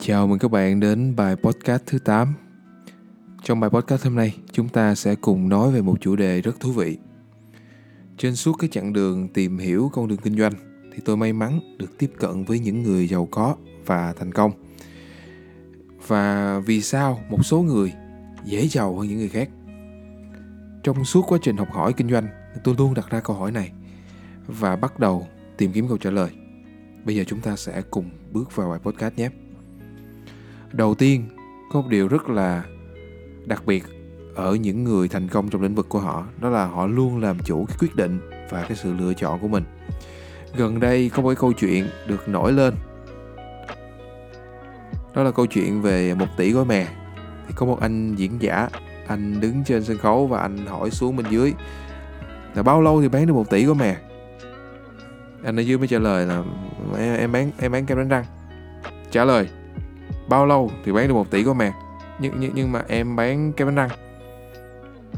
Chào mừng các bạn đến bài podcast thứ 8. Trong bài podcast hôm nay, chúng ta sẽ cùng nói về một chủ đề rất thú vị. Trên suốt cái chặng đường tìm hiểu con đường kinh doanh thì tôi may mắn được tiếp cận với những người giàu có và thành công. Và vì sao một số người dễ giàu hơn những người khác? Trong suốt quá trình học hỏi kinh doanh, tôi luôn đặt ra câu hỏi này và bắt đầu tìm kiếm câu trả lời. Bây giờ chúng ta sẽ cùng bước vào bài podcast nhé. Đầu tiên, có một điều rất là đặc biệt ở những người thành công trong lĩnh vực của họ, đó là họ luôn làm chủ cái quyết định và cái sự lựa chọn của mình. Gần đây có một cái câu chuyện được nổi lên. Đó là câu chuyện về một tỷ gói mè. Thì có một anh diễn giả, anh đứng trên sân khấu và anh hỏi xuống bên dưới là bao lâu thì bán được một tỷ gói mè? Anh ở dưới mới trả lời là em bán em bán kem đánh răng. Trả lời bao lâu thì bán được một tỷ của mè nhưng, nhưng, nhưng mà em bán kem bánh răng.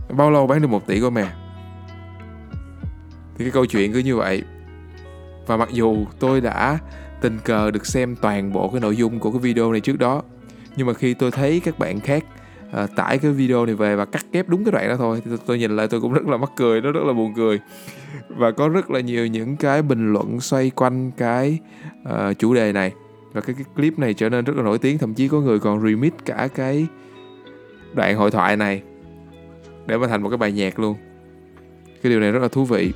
Bao lâu bán được một tỷ của mè thì cái câu chuyện cứ như vậy. Và mặc dù tôi đã tình cờ được xem toàn bộ cái nội dung của cái video này trước đó nhưng mà khi tôi thấy các bạn khác uh, tải cái video này về và cắt ghép đúng cái đoạn đó thôi. Thì tôi, tôi nhìn lại tôi cũng rất là mắc cười nó rất là buồn cười. Và có rất là nhiều những cái bình luận xoay quanh cái uh, chủ đề này. Và cái, cái clip này trở nên rất là nổi tiếng thậm chí có người còn remix cả cái đoạn hội thoại này để mà thành một cái bài nhạc luôn. Cái điều này rất là thú vị.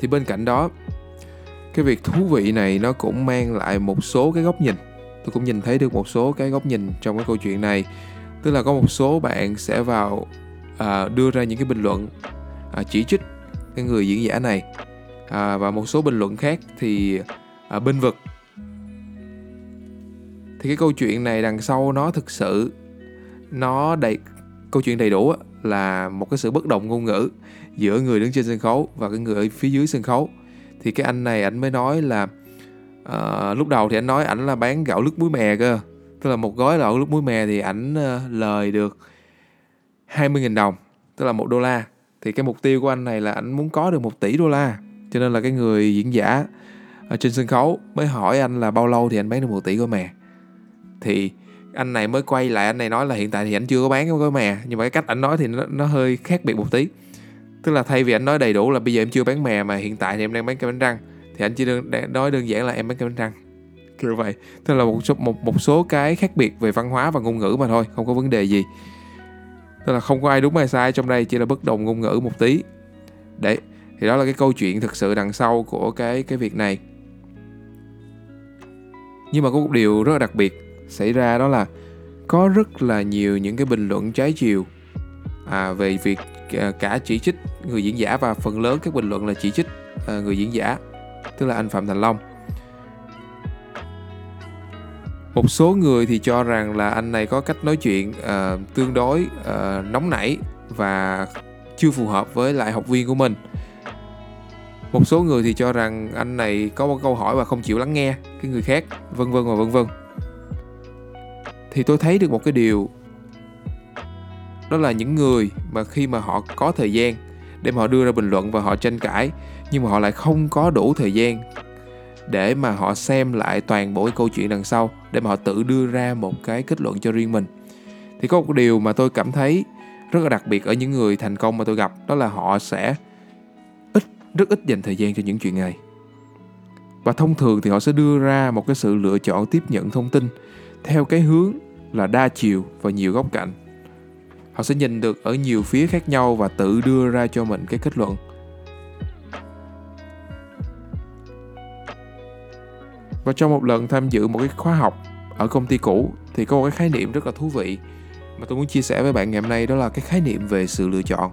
Thì bên cạnh đó cái việc thú vị này nó cũng mang lại một số cái góc nhìn. Tôi cũng nhìn thấy được một số cái góc nhìn trong cái câu chuyện này tức là có một số bạn sẽ vào à, đưa ra những cái bình luận à, chỉ trích cái người diễn giả này. À, và một số bình luận khác thì à, bên vực. Thì cái câu chuyện này đằng sau nó thực sự nó đầy câu chuyện đầy đủ là một cái sự bất đồng ngôn ngữ giữa người đứng trên sân khấu và cái người ở phía dưới sân khấu. Thì cái anh này ảnh mới nói là uh, lúc đầu thì anh nói ảnh là bán gạo lứt muối mè cơ tức là một gói lẩu lúc muối mè thì ảnh ờ, lời được 20.000 đồng tức là một đô la. Thì cái mục tiêu của anh này là anh muốn có được một tỷ đô la. Cho nên là cái người diễn giả ở trên sân khấu mới hỏi anh là bao lâu thì anh bán được một tỷ gói mè thì anh này mới quay lại anh này nói là hiện tại thì anh chưa có bán cái gói mè nhưng mà cái cách anh nói thì nó, nó hơi khác biệt một tí. Tức là thay vì anh nói đầy đủ là bây giờ em chưa bán mè mà hiện tại thì em đang bán kem bánh răng thì anh chỉ đơn nói đơn giản là em bán kem bánh răng kiểu vậy. Tức là một số một một số cái khác biệt về văn hóa và ngôn ngữ mà thôi không có vấn đề gì. Tức là không có ai đúng hay sai trong đây chỉ là bất đồng ngôn ngữ một tí. Đấy thì đó là cái câu chuyện thực sự đằng sau của cái cái việc này. Nhưng mà có một điều rất là đặc biệt xảy ra đó là có rất là nhiều những cái bình luận trái chiều à, về việc à, cả chỉ trích người diễn giả và phần lớn các bình luận là chỉ trích à, người diễn giả tức là anh phạm thành long một số người thì cho rằng là anh này có cách nói chuyện uh, tương đối uh, nóng nảy và chưa phù hợp với lại học viên của mình. Một số người thì cho rằng anh này có một câu hỏi và không chịu lắng nghe cái người khác vân vân và vân vân. Thì tôi thấy được một cái điều. Đó là những người mà khi mà họ có thời gian để mà họ đưa ra bình luận và họ tranh cãi nhưng mà họ lại không có đủ thời gian để mà họ xem lại toàn bộ cái câu chuyện đằng sau, để mà họ tự đưa ra một cái kết luận cho riêng mình. Thì có một điều mà tôi cảm thấy rất là đặc biệt ở những người thành công mà tôi gặp, đó là họ sẽ ít, rất ít dành thời gian cho những chuyện này. Và thông thường thì họ sẽ đưa ra một cái sự lựa chọn tiếp nhận thông tin theo cái hướng là đa chiều và nhiều góc cạnh. Họ sẽ nhìn được ở nhiều phía khác nhau và tự đưa ra cho mình cái kết luận. Và trong một lần tham dự một cái khóa học ở công ty cũ thì có một cái khái niệm rất là thú vị mà tôi muốn chia sẻ với bạn ngày hôm nay đó là cái khái niệm về sự lựa chọn.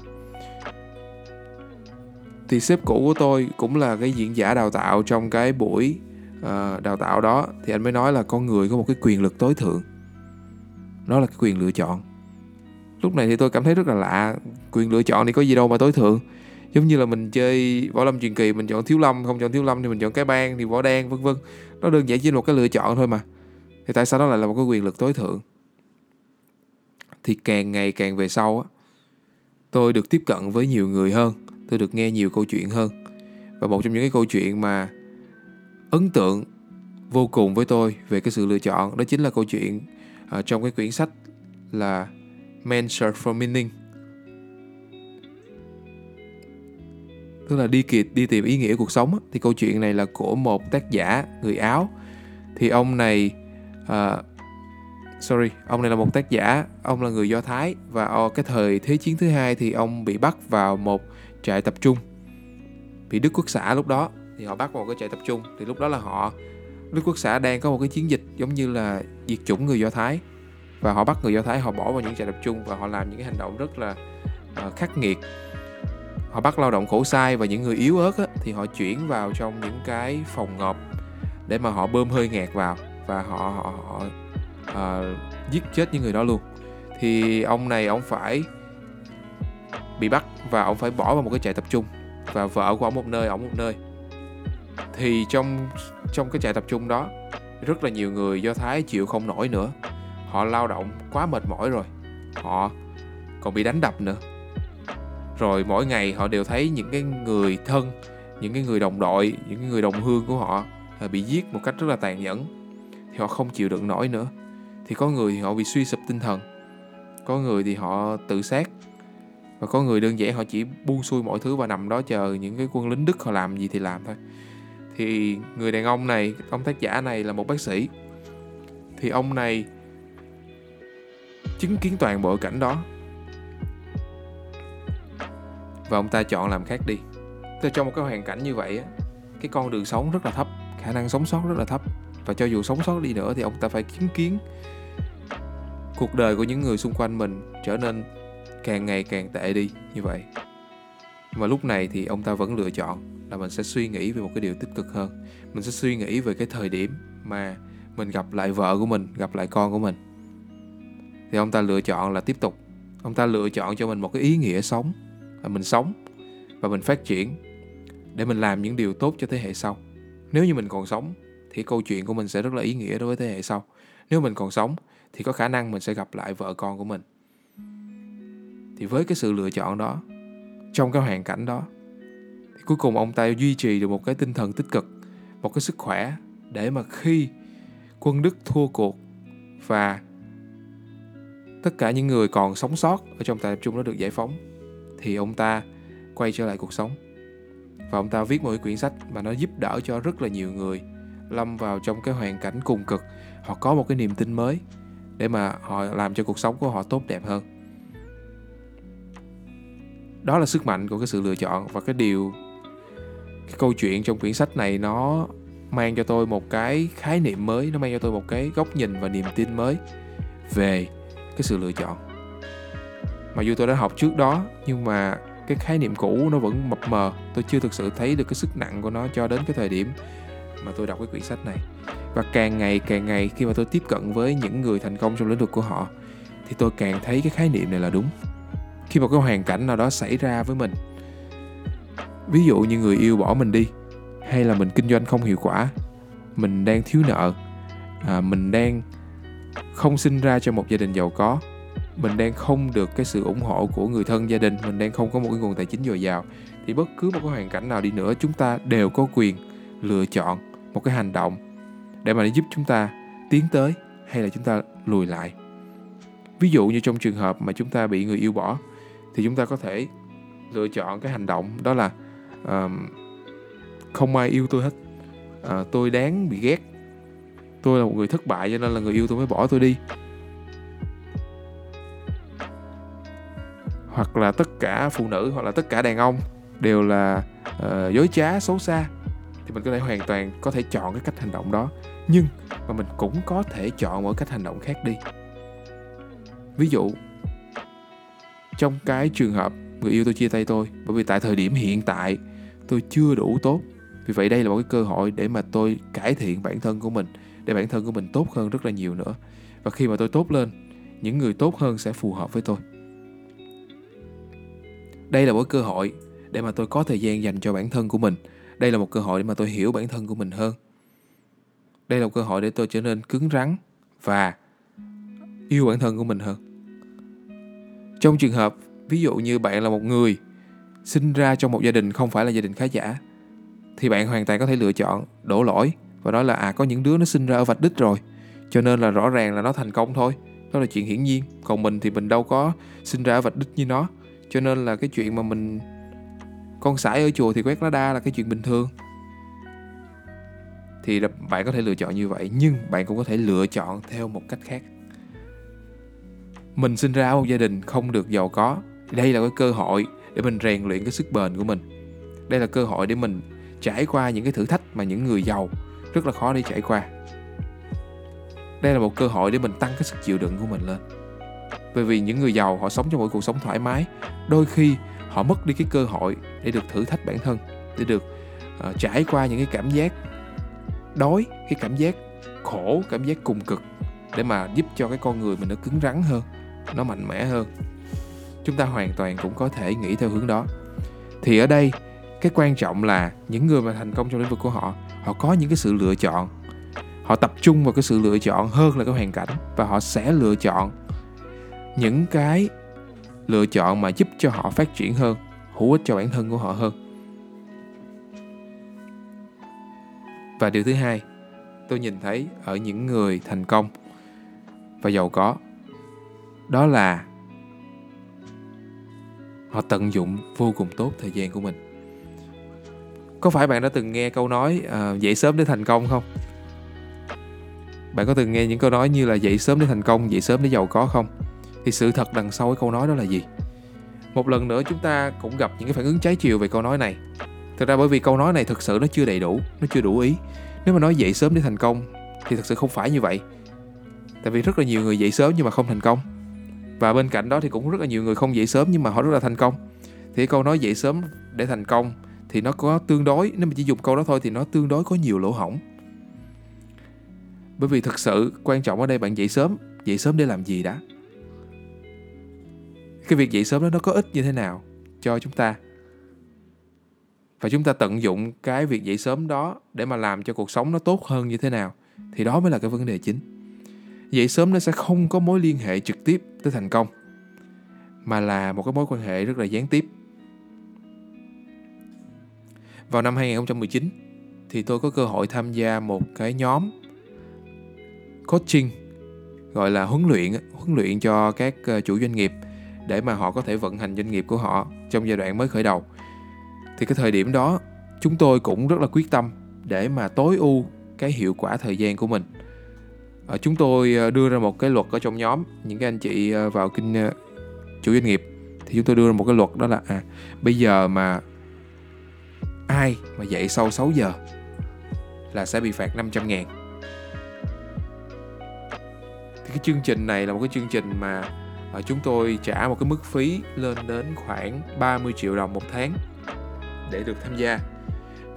Thì sếp cũ của tôi cũng là cái diễn giả đào tạo trong cái buổi uh, đào tạo đó. Thì anh mới nói là con người có một cái quyền lực tối thượng. Đó là cái quyền lựa chọn. Lúc này thì tôi cảm thấy rất là lạ. Quyền lựa chọn thì có gì đâu mà tối thượng giống như là mình chơi võ lâm truyền kỳ mình chọn thiếu lâm không chọn thiếu lâm thì mình chọn cái bang thì võ đen vân vân. Nó đơn giản chỉ là một cái lựa chọn thôi mà. Thì tại sao nó lại là một cái quyền lực tối thượng? Thì càng ngày càng về sau á tôi được tiếp cận với nhiều người hơn tôi được nghe nhiều câu chuyện hơn. Và một trong những cái câu chuyện mà ấn tượng vô cùng với tôi về cái sự lựa chọn đó chính là câu chuyện uh, trong cái quyển sách là Men Search for Meaning. Tức là đi kiệt đi tìm ý nghĩa cuộc sống thì câu chuyện này là của một tác giả người áo. Thì ông này uh, sorry ông này là một tác giả ông là người do thái và ở cái thời thế chiến thứ hai thì ông bị bắt vào một trại tập trung. Bị đức quốc xã lúc đó thì họ bắt vào một cái trại tập trung thì lúc đó là họ đức quốc xã đang có một cái chiến dịch giống như là diệt chủng người do thái. Và họ bắt người do thái họ bỏ vào những trại tập trung và họ làm những cái hành động rất là uh, khắc nghiệt họ bắt lao động khổ sai và những người yếu ớt á, thì họ chuyển vào trong những cái phòng ngọt để mà họ bơm hơi ngạt vào và họ họ, họ uh, giết chết những người đó luôn. Thì ông này ông phải bị bắt và ông phải bỏ vào một cái trại tập trung và vợ của ông một nơi ông một nơi. Thì trong trong cái trại tập trung đó rất là nhiều người do thái chịu không nổi nữa. Họ lao động quá mệt mỏi rồi. Họ còn bị đánh đập nữa rồi mỗi ngày họ đều thấy những cái người thân, những cái người đồng đội, những cái người đồng hương của họ à, bị giết một cách rất là tàn nhẫn. Thì họ không chịu đựng nổi nữa. Thì có người thì họ bị suy sụp tinh thần. Có người thì họ tự sát. Và có người đơn giản họ chỉ buông xuôi mọi thứ và nằm đó chờ những cái quân lính đức họ làm gì thì làm thôi. Thì người đàn ông này, ông tác giả này là một bác sĩ. Thì ông này chứng kiến toàn bộ cảnh đó và ông ta chọn làm khác đi. Tức trong một cái hoàn cảnh như vậy á, cái con đường sống rất là thấp, khả năng sống sót rất là thấp. Và cho dù sống sót đi nữa thì ông ta phải chứng kiến cuộc đời của những người xung quanh mình trở nên càng ngày càng tệ đi như vậy. Mà lúc này thì ông ta vẫn lựa chọn là mình sẽ suy nghĩ về một cái điều tích cực hơn. Mình sẽ suy nghĩ về cái thời điểm mà mình gặp lại vợ của mình, gặp lại con của mình. Thì ông ta lựa chọn là tiếp tục. Ông ta lựa chọn cho mình một cái ý nghĩa sống là mình sống và mình phát triển để mình làm những điều tốt cho thế hệ sau. Nếu như mình còn sống thì câu chuyện của mình sẽ rất là ý nghĩa đối với thế hệ sau. Nếu mình còn sống thì có khả năng mình sẽ gặp lại vợ con của mình. Thì với cái sự lựa chọn đó, trong cái hoàn cảnh đó, thì cuối cùng ông ta duy trì được một cái tinh thần tích cực, một cái sức khỏe để mà khi quân đức thua cuộc và tất cả những người còn sống sót ở trong trại tập trung đó được giải phóng thì ông ta quay trở lại cuộc sống. Và ông ta viết một cái quyển sách mà nó giúp đỡ cho rất là nhiều người lâm vào trong cái hoàn cảnh cùng cực. Họ có một cái niềm tin mới để mà họ làm cho cuộc sống của họ tốt đẹp hơn. Đó là sức mạnh của cái sự lựa chọn và cái điều, cái câu chuyện trong quyển sách này nó mang cho tôi một cái khái niệm mới, nó mang cho tôi một cái góc nhìn và niềm tin mới về cái sự lựa chọn mặc dù tôi đã học trước đó nhưng mà cái khái niệm cũ nó vẫn mập mờ. Tôi chưa thực sự thấy được cái sức nặng của nó cho đến cái thời điểm mà tôi đọc cái quyển sách này. Và càng ngày càng ngày khi mà tôi tiếp cận với những người thành công trong lĩnh vực của họ thì tôi càng thấy cái khái niệm này là đúng. Khi một cái hoàn cảnh nào đó xảy ra với mình ví dụ như người yêu bỏ mình đi hay là mình kinh doanh không hiệu quả mình đang thiếu nợ à, mình đang không sinh ra cho một gia đình giàu có mình đang không được cái sự ủng hộ của người thân gia đình mình đang không có một cái nguồn tài chính dồi dào thì bất cứ một cái hoàn cảnh nào đi nữa chúng ta đều có quyền lựa chọn một cái hành động để mà giúp chúng ta tiến tới hay là chúng ta lùi lại. Ví dụ như trong trường hợp mà chúng ta bị người yêu bỏ thì chúng ta có thể lựa chọn cái hành động đó là uh, không ai yêu tôi hết. Uh, tôi đáng bị ghét. Tôi là một người thất bại cho nên là người yêu tôi mới bỏ tôi đi. Hoặc là tất cả phụ nữ hoặc là tất cả đàn ông đều là uh, dối trá xấu xa thì mình có thể hoàn toàn có thể chọn cái cách hành động đó. Nhưng mà mình cũng có thể chọn một cách hành động khác đi. Ví dụ trong cái trường hợp người yêu tôi chia tay tôi bởi vì tại thời điểm hiện tại tôi chưa đủ tốt vì vậy đây là một cái cơ hội để mà tôi cải thiện bản thân của mình để bản thân của mình tốt hơn rất là nhiều nữa. Và khi mà tôi tốt lên những người tốt hơn sẽ phù hợp với tôi đây là một cơ hội để mà tôi có thời gian dành cho bản thân của mình. Đây là một cơ hội để mà tôi hiểu bản thân của mình hơn. Đây là một cơ hội để tôi trở nên cứng rắn và yêu bản thân của mình hơn. Trong trường hợp, ví dụ như bạn là một người sinh ra trong một gia đình không phải là gia đình khá giả, thì bạn hoàn toàn có thể lựa chọn đổ lỗi và nói là à có những đứa nó sinh ra ở vạch đích rồi, cho nên là rõ ràng là nó thành công thôi. Đó là chuyện hiển nhiên, còn mình thì mình đâu có sinh ra ở vạch đích như nó cho nên là cái chuyện mà mình, con sải ở chùa thì quét lá đa là cái chuyện bình thường. Thì bạn có thể lựa chọn như vậy, nhưng bạn cũng có thể lựa chọn theo một cách khác. Mình sinh ra một gia đình không được giàu có, đây là cái cơ hội để mình rèn luyện cái sức bền của mình. Đây là cơ hội để mình trải qua những cái thử thách mà những người giàu rất là khó để trải qua. Đây là một cơ hội để mình tăng cái sức chịu đựng của mình lên bởi vì những người giàu họ sống trong một cuộc sống thoải mái. Đôi khi họ mất đi cái cơ hội để được thử thách bản thân để được uh, trải qua những cái cảm giác đói cái cảm giác khổ cảm giác cùng cực để mà giúp cho cái con người mình nó cứng rắn hơn nó mạnh mẽ hơn. Chúng ta hoàn toàn cũng có thể nghĩ theo hướng đó. Thì ở đây cái quan trọng là những người mà thành công trong lĩnh vực của họ họ có những cái sự lựa chọn. Họ tập trung vào cái sự lựa chọn hơn là cái hoàn cảnh và họ sẽ lựa chọn những cái lựa chọn mà giúp cho họ phát triển hơn hữu ích cho bản thân của họ hơn. Và điều thứ hai tôi nhìn thấy ở những người thành công và giàu có đó là họ tận dụng vô cùng tốt thời gian của mình. Có phải bạn đã từng nghe câu nói uh, dậy sớm để thành công không? Bạn có từng nghe những câu nói như là dậy sớm để thành công dậy sớm để giàu có không? Thì sự thật đằng sau cái câu nói đó là gì? Một lần nữa chúng ta cũng gặp những cái phản ứng trái chiều về câu nói này. Thực ra bởi vì câu nói này thực sự nó chưa đầy đủ, nó chưa đủ ý. Nếu mà nói dậy sớm để thành công, thì thực sự không phải như vậy. Tại vì rất là nhiều người dậy sớm nhưng mà không thành công. Và bên cạnh đó thì cũng rất là nhiều người không dậy sớm nhưng mà họ rất là thành công. Thì câu nói dậy sớm để thành công thì nó có tương đối, nếu mà chỉ dùng câu đó thôi thì nó tương đối có nhiều lỗ hổng. Bởi vì thực sự quan trọng ở đây bạn dậy sớm dậy sớm để làm gì đã? Cái việc dậy sớm đó nó có ích như thế nào cho chúng ta? Và chúng ta tận dụng cái việc dậy sớm đó để mà làm cho cuộc sống nó tốt hơn như thế nào, thì đó mới là cái vấn đề chính. Dậy sớm nó sẽ không có mối liên hệ trực tiếp tới thành công, mà là một cái mối quan hệ rất là gián tiếp. Vào năm 2019 thì tôi có cơ hội tham gia một cái nhóm coaching, gọi là huấn luyện huấn luyện cho các ờ, chủ doanh nghiệp để mà họ có thể vận hành doanh nghiệp của họ trong giai đoạn mới khởi đầu. Thì cái thời điểm đó chúng tôi cũng rất là quyết tâm để mà tối ưu cái hiệu quả thời gian của mình. À, chúng tôi ờ, đưa ra một cái luật ở trong nhóm những cái anh chị ờ, vào kinh chủ doanh nghiệp thì chúng tôi đưa ra một cái luật đó là à bây giờ mà ai mà dậy sau 6 giờ là sẽ bị phạt 500 ngàn. Thì cái chương trình này là một cái chương trình mà Ờ, chúng tôi trả một cái mức phí lên đến khoảng 30 triệu đồng một tháng để được tham gia.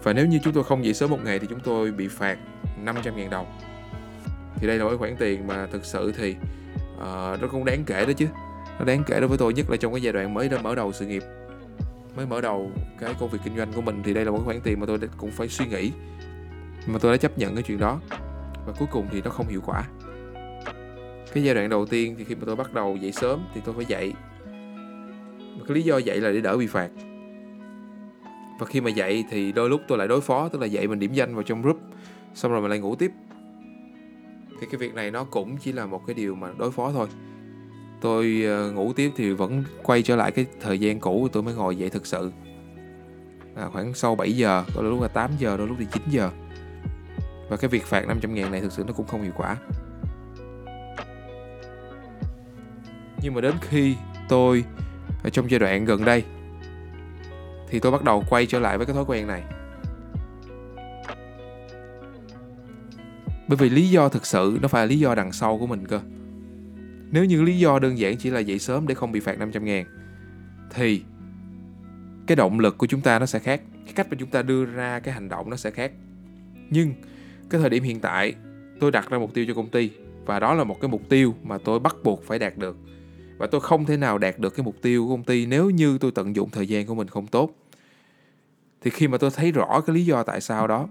Và nếu như chúng tôi không dậy sớm một ngày thì chúng tôi bị phạt 500 ngàn đồng. Thì đây là một cái khoản tiền mà thực sự thì uh, nó cũng đáng kể đó chứ. Nó đáng kể đối với tôi nhất là trong cái giai đoạn mới mở đầu sự nghiệp mới mở đầu cái công việc kinh doanh của mình. Thì đây là một khoản tiền mà tôi cũng phải suy nghĩ mà tôi đã chấp nhận cái chuyện đó. Và cuối cùng thì nó không hiệu quả cái giai đoạn đầu tiên thì khi mà tôi bắt đầu dậy sớm thì tôi phải dậy. Và cái lý do dậy là để đỡ bị phạt. Và khi mà dậy thì đôi lúc tôi lại đối phó tức là dậy mình điểm danh vào trong group xong rồi mình lại ngủ tiếp. Thì cái việc này nó cũng chỉ là một cái điều mà đối phó thôi. Tôi ờ, ngủ tiếp thì vẫn quay trở lại cái thời gian cũ tôi mới ngồi dậy thực sự. À, khoảng sau 7 giờ có lúc là 8 giờ đôi lúc thì 9 giờ. Và cái việc phạt 500 ngàn này thực sự nó cũng không hiệu quả. Nhưng mà đến khi tôi ở trong giai đoạn gần đây, thì tôi bắt đầu quay trở lại với cái thói quen này. Bởi vì lý do thực sự nó phải là lý do đằng sau của mình cơ. Nếu như lý do đơn giản chỉ là dậy sớm để không bị phạt 500 ngàn, thì cái động lực của chúng ta nó sẽ khác. Cái cách mà chúng ta đưa ra cái hành động nó sẽ khác. Nhưng cái thời điểm hiện tại, tôi đặt ra mục tiêu cho công ty và đó là một cái mục tiêu mà tôi bắt buộc phải đạt được và tôi không thể nào đạt được cái mục tiêu của công ty nếu như tôi tận dụng thời gian của mình không tốt. Thì khi mà tôi thấy rõ cái lý do tại sao đó,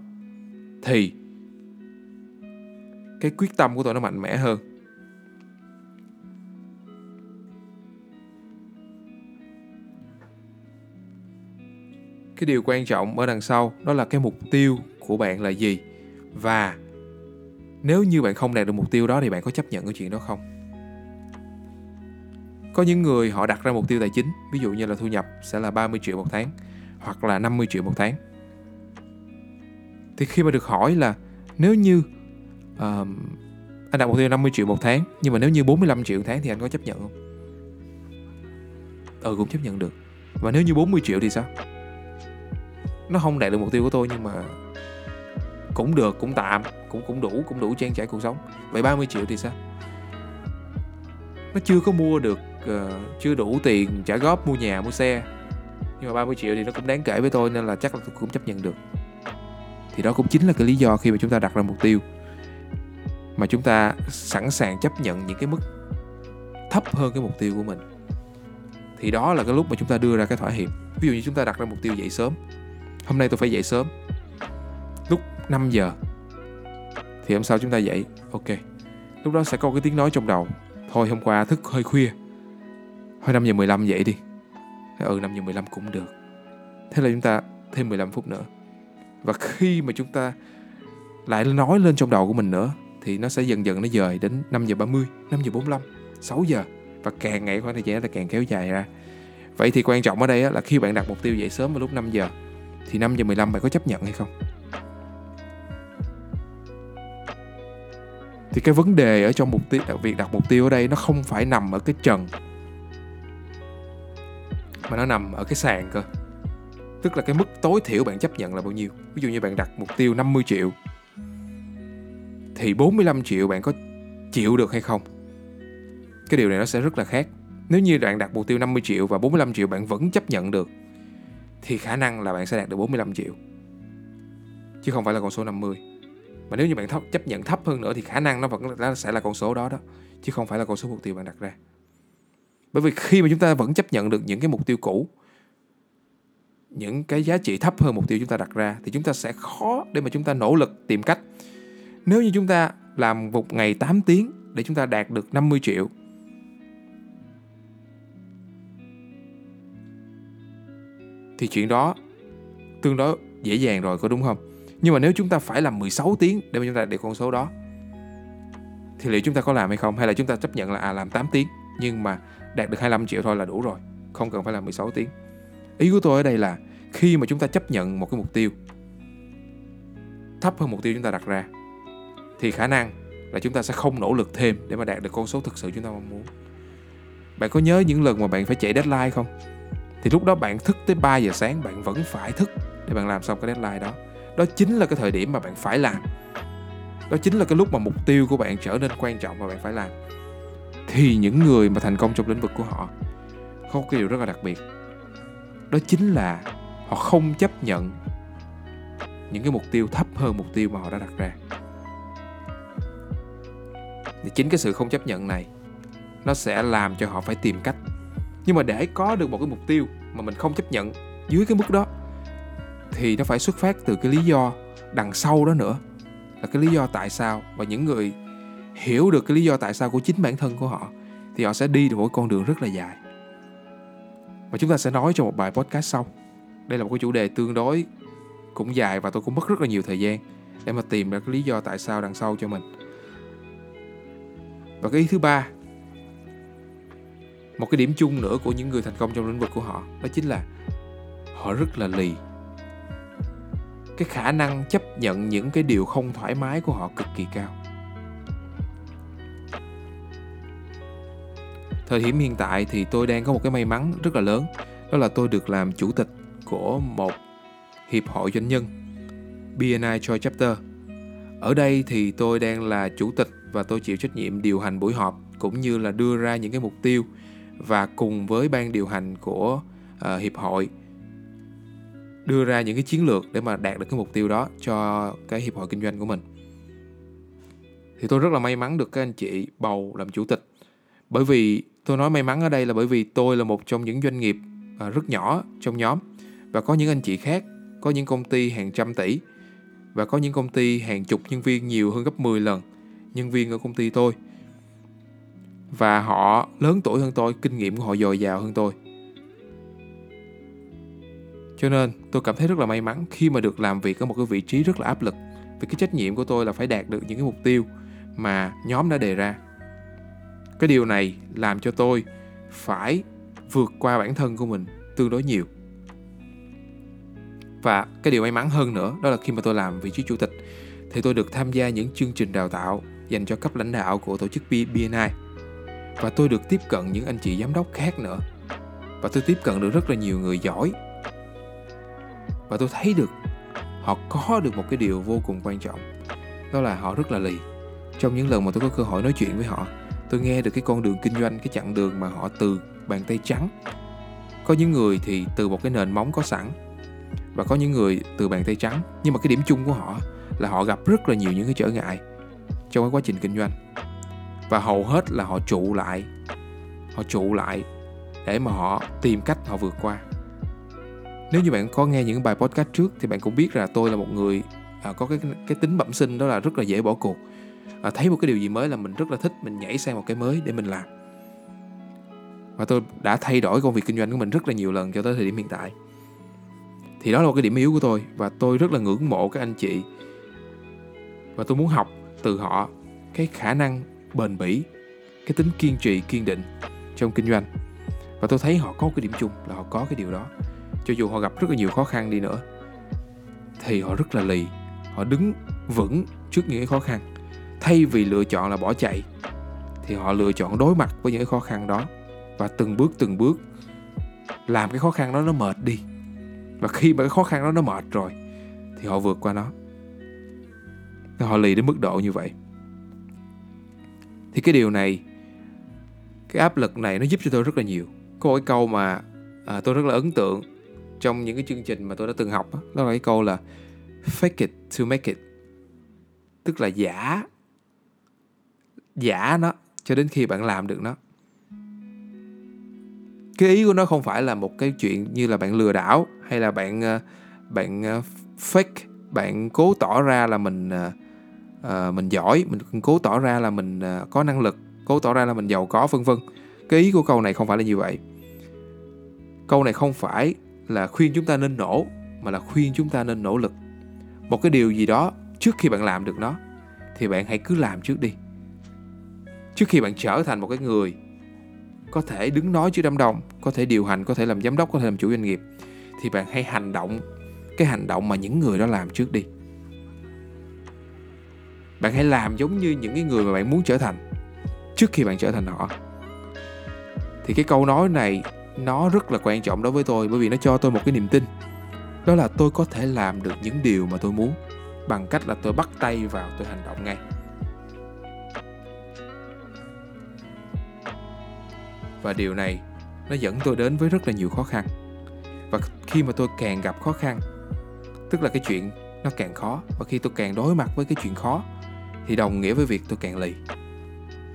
thì cái quyết tâm của tôi nó mạnh mẽ hơn. Cái điều quan trọng ở đằng sau đó là cái mục tiêu của bạn là gì? Và nếu như bạn không đạt được mục tiêu đó thì bạn có chấp nhận cái chuyện đó không? Có những người họ đặt ra mục tiêu tài chính ví dụ như là thu nhập sẽ là 30 triệu một tháng hoặc là 50 triệu một tháng. Thì khi mà được hỏi là nếu như uh, anh đặt mục tiêu 50 triệu một tháng nhưng mà nếu như 45 triệu một tháng thì anh có chấp nhận không? Ừ cũng chấp nhận được. Và nếu như 40 triệu thì sao? Nó không đạt được mục tiêu của tôi nhưng mà cũng được cũng tạm cũng cũng đủ cũng đủ trang trải cuộc sống. Vậy 30 triệu thì sao? Nó chưa có mua được uh, chưa đủ tiền trả góp mua nhà mua xe. Nhưng mà 30 triệu thì nó cũng đáng kể với tôi nên là chắc là tôi cũng chấp nhận được. Thì đó cũng chính là cái lý do khi mà chúng ta đặt ra mục tiêu. Mà chúng ta sẵn sàng chấp nhận những cái mức thấp hơn cái mục tiêu của mình. Thì đó là cái lúc mà chúng ta đưa ra cái thỏa hiệp. Ví dụ như chúng ta đặt ra mục tiêu dậy sớm. Hôm nay tôi phải dậy sớm. Lúc 5 giờ thì hôm sau chúng ta dậy. Ok lúc đó sẽ có cái tiếng nói trong đầu. Thôi hôm qua thức hơi khuya thôi 5 giờ 15 dậy đi ừ 5 giờ 15 cũng được thế là chúng ta thêm 15 phút nữa và khi mà chúng ta lại nói lên trong đầu của mình nữa thì nó sẽ dần dần nó dời đến 5 giờ 30, 5 giờ 45, 6 giờ và càng ngày khoảng thời gian là càng kéo dài ra. Vậy thì quan trọng ở đây là khi bạn đặt mục tiêu dậy sớm vào lúc 5 giờ thì 5 giờ 15 bạn có chấp nhận hay không? Thì cái vấn đề ở trong mục tiêu việc đặt mục tiêu ở đây nó không phải nằm ở cái trần mà nó nằm ở cái sàn cơ. Tức là cái mức tối thiểu bạn chấp nhận là bao nhiêu. Ví dụ như bạn đặt mục tiêu 50 triệu thì 45 triệu bạn có chịu được hay không? Cái điều này nó sẽ rất là khác. Nếu như bạn đặt mục tiêu 50 triệu và 45 triệu bạn vẫn chấp nhận được thì khả năng là bạn sẽ đạt được 45 triệu. Chứ không phải là con số 50. Mà nếu như bạn thấp, chấp nhận thấp hơn nữa thì khả năng nó vẫn nó sẽ là con số đó đó, chứ không phải là con số mục tiêu bạn đặt ra. Bởi vì khi mà chúng ta vẫn chấp nhận được những cái mục tiêu cũ, những cái giá trị thấp hơn mục tiêu chúng ta đặt ra thì chúng ta sẽ khó để mà chúng ta nỗ lực tìm cách nếu như chúng ta làm một ngày 8 tiếng để chúng ta đạt được 50 triệu thì chuyện đó tương đối dễ dàng rồi có đúng không? Nhưng mà nếu chúng ta phải làm 16 tiếng để mà chúng ta đạt con số đó thì liệu chúng ta có làm hay không hay là chúng ta chấp nhận là à làm 8 tiếng nhưng mà đạt được 25 triệu thôi là đủ rồi, không cần phải là 16 tiếng. Ý của tôi ở đây là khi mà chúng ta chấp nhận một cái mục tiêu thấp hơn mục tiêu chúng ta đặt ra thì khả năng là chúng ta sẽ không nỗ lực thêm để mà đạt được con số thực sự chúng ta mong muốn. Bạn có nhớ những lần mà bạn phải chạy deadline không? Thì lúc đó bạn thức tới 3 giờ sáng bạn vẫn phải thức để bạn làm xong cái deadline đó. Đó chính là cái thời điểm mà bạn phải làm. Đó chính là cái lúc mà mục tiêu của bạn trở nên quan trọng và bạn phải làm. Thì những người mà thành công trong lĩnh vực của họ có cái điều rất là đặc biệt. Đó chính là họ không chấp nhận những cái mục tiêu thấp hơn mục tiêu mà họ đã đặt ra. Thì chính cái sự không chấp nhận này, nó sẽ làm cho họ phải tìm cách. Nhưng mà để có được một cái mục tiêu mà mình không chấp nhận dưới cái mức đó, thì nó phải xuất phát từ cái lý do đằng sau đó nữa. Là cái lý do tại sao và những người hiểu được cái lý do tại sao của chính bản thân của họ, thì họ sẽ đi được một con đường rất là dài. Và chúng ta sẽ nói trong một bài podcast sau. Đây là một cái chủ đề tương đối cũng dài và tôi cũng mất rất là nhiều thời gian để mà tìm ra cái lý do tại sao đằng sau cho mình. Và cái ý thứ ba, một cái điểm chung nữa của những người thành công trong lĩnh vực của họ, đó chính là họ rất là lì. Cái khả năng chấp nhận những cái điều không thoải mái của họ cực kỳ cao. Thời điểm hiện tại thì tôi đang có một cái may mắn rất là lớn đó là tôi được làm chủ tịch của một hiệp hội doanh nhân BNI Joy Chapter. Ở đây thì tôi đang là chủ tịch và tôi chịu trách nhiệm điều hành buổi họp cũng như là đưa ra những cái mục tiêu và cùng với ban điều hành của uh, hiệp hội đưa ra những cái chiến lược để mà đạt được cái mục tiêu đó cho cái hiệp hội kinh doanh của mình. Thì tôi rất là may mắn được các anh chị bầu làm chủ tịch bởi vì tôi nói may mắn ở đây là bởi vì tôi là một trong những doanh nghiệp à, rất nhỏ trong nhóm. Và có những anh chị khác, có những công ty hàng trăm tỷ. Và có những công ty hàng chục nhân viên nhiều hơn gấp 10 lần nhân viên ở công ty tôi. Và họ lớn tuổi hơn tôi, kinh nghiệm của họ dồi dào hơn tôi. Cho nên, tôi cảm thấy rất là may mắn khi mà được làm việc ở một cái vị trí rất là áp lực. Vì cái trách nhiệm của tôi là phải đạt được những cái mục tiêu mà nhóm đã đề ra cái điều này làm cho tôi phải vượt qua bản thân của mình tương đối nhiều. Và cái điều may mắn hơn nữa, đó là khi mà tôi làm vị trí chủ tịch, thì tôi được tham gia những chương trình đào tạo dành cho cấp lãnh đạo của tổ chức BNI và tôi được tiếp cận những anh chị giám đốc khác nữa. Và tôi tiếp cận được rất là nhiều người giỏi. Và tôi thấy được, họ có được một cái điều vô cùng quan trọng, đó là họ rất là lì. Trong những lần mà tôi có cơ hội nói chuyện với họ tôi nghe được cái con đường kinh doanh cái chặng đường mà họ từ bàn tay trắng. Có những người thì từ một cái nền móng có sẵn và có những người từ bàn tay trắng. Nhưng mà cái điểm chung của họ là họ gặp rất là nhiều những cái trở ngại trong cái quá trình kinh doanh. Và hầu hết là họ trụ lại họ trụ lại để mà họ tìm cách họ vượt qua. Nếu như bạn có nghe những bài podcast trước thì bạn cũng biết là tôi là một người à, có cái cái tính bẩm sinh đó là rất là dễ bỏ cuộc à, thấy một cái điều gì mới là mình rất là thích mình nhảy sang một cái mới để mình làm. Và tôi đã thay đổi công việc kinh doanh của mình rất là nhiều lần cho tới thời điểm hiện tại. Thì đó là một cái điểm yếu của tôi và tôi rất là ngưỡng mộ các anh chị. Và tôi muốn học từ họ cái khả năng bền bỉ cái tính kiên trì kiên định trong kinh doanh. Và tôi thấy họ có cái điểm chung là họ có cái điều đó. Cho dù họ gặp rất là nhiều khó khăn đi nữa thì họ rất là lì họ đứng vững trước những cái khó khăn thay vì lựa chọn là bỏ chạy thì họ lựa chọn đối mặt với những cái khó khăn đó và từng bước từng bước làm cái khó khăn đó nó mệt đi. Và khi mà cái khó khăn đó nó mệt rồi thì họ vượt qua nó. Họ lì đến mức độ như vậy. Thì cái điều này cái áp lực này nó giúp cho tôi rất là nhiều. Có một cái câu mà à, tôi rất là ấn tượng trong những cái chương trình mà tôi đã từng học đó, đó là cái câu là fake it to make it tức là giả giả nó cho đến khi bạn làm được nó. Cái ý của nó không phải là một cái chuyện như là bạn lừa đảo hay là bạn ờ, bạn ờ, fake bạn cố tỏ ra là mình uh, mình giỏi mình cố tỏ ra là mình uh, có năng lực cố tỏ ra là mình giàu có vân vân. Cái ý của câu này không phải là như vậy. Câu này không phải là khuyên chúng ta nên nổ mà là khuyên chúng ta nên nỗ lực. Một cái điều gì đó trước khi bạn làm được nó thì bạn hãy cứ làm trước đi trước khi bạn trở thành một cái người có thể đứng nói trước đám đông, có thể điều hành, có thể làm giám đốc, có thể làm chủ doanh nghiệp, thì bạn hãy hành động cái hành động mà những người đó làm trước đi. Bạn hãy làm giống như những cái người mà bạn muốn trở thành trước khi bạn trở thành họ. Thì cái câu nói này nó rất là quan trọng đối với tôi, bởi vì nó cho tôi một cái niềm tin. Đó là tôi có thể làm được những điều mà tôi muốn bằng cách là tôi bắt tay vào, tôi hành động ngay. Và điều này, nó dẫn tôi đến với rất là nhiều khó khăn. Và khi mà tôi càng gặp khó khăn, tức là cái chuyện nó càng khó, và khi tôi càng đối mặt với cái chuyện khó, thì đồng nghĩa với việc tôi càng lì.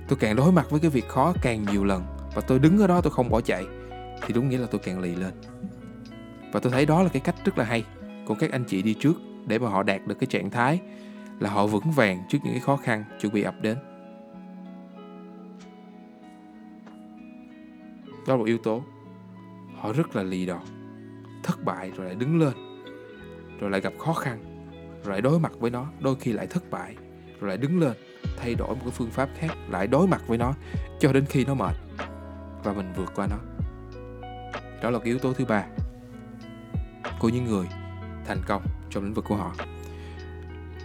Tôi càng đối mặt với cái việc khó càng nhiều lần, và tôi đứng ở đó tôi không bỏ chạy, thì đúng nghĩa là tôi càng lì lên. Và tôi thấy đó là cái cách rất là hay của các anh chị đi trước để mà họ đạt được cái trạng thái là họ vững vàng trước những cái khó khăn chuẩn bị ập đến. Đó là một yếu tố. Họ rất là lì đòn, thất bại rồi lại đứng lên, rồi lại gặp khó khăn, rồi lại đối mặt với nó. Đôi khi lại thất bại, rồi lại đứng lên, thay đổi một cái phương pháp khác, lại đối mặt với nó cho đến khi nó mệt và mình vượt qua nó. Đó là cái yếu tố thứ ba của những người thành công trong lĩnh vực của họ.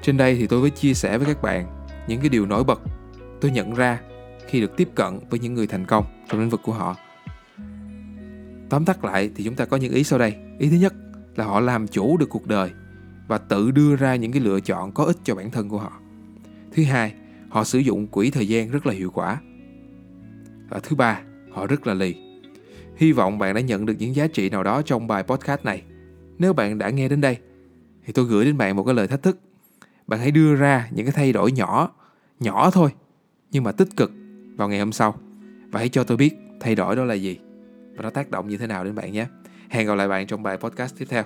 Trên đây thì tôi mới chia sẻ với các bạn những cái điều nổi bật tôi nhận ra khi được tiếp cận với những người thành công trong lĩnh vực của họ tóm tắt lại thì chúng ta có những ý sau đây. Ý thứ nhất là họ làm chủ được cuộc đời và tự đưa ra những cái lựa chọn có ích cho bản thân của họ. Thứ hai, họ sử dụng quỹ thời gian rất là hiệu quả. Và thứ ba, họ rất là lì. Hy vọng bạn đã nhận được những giá trị nào đó trong bài podcast này. Nếu bạn đã nghe đến đây, thì tôi gửi đến bạn một cái lời thách thức. Bạn hãy đưa ra những cái thay đổi nhỏ nhỏ thôi, nhưng mà tích cực vào ngày hôm sau. Và hãy cho tôi biết thay đổi đó là gì và nó tác động như thế nào đến bạn nhé. Hẹn gặp lại bạn trong bài podcast tiếp theo.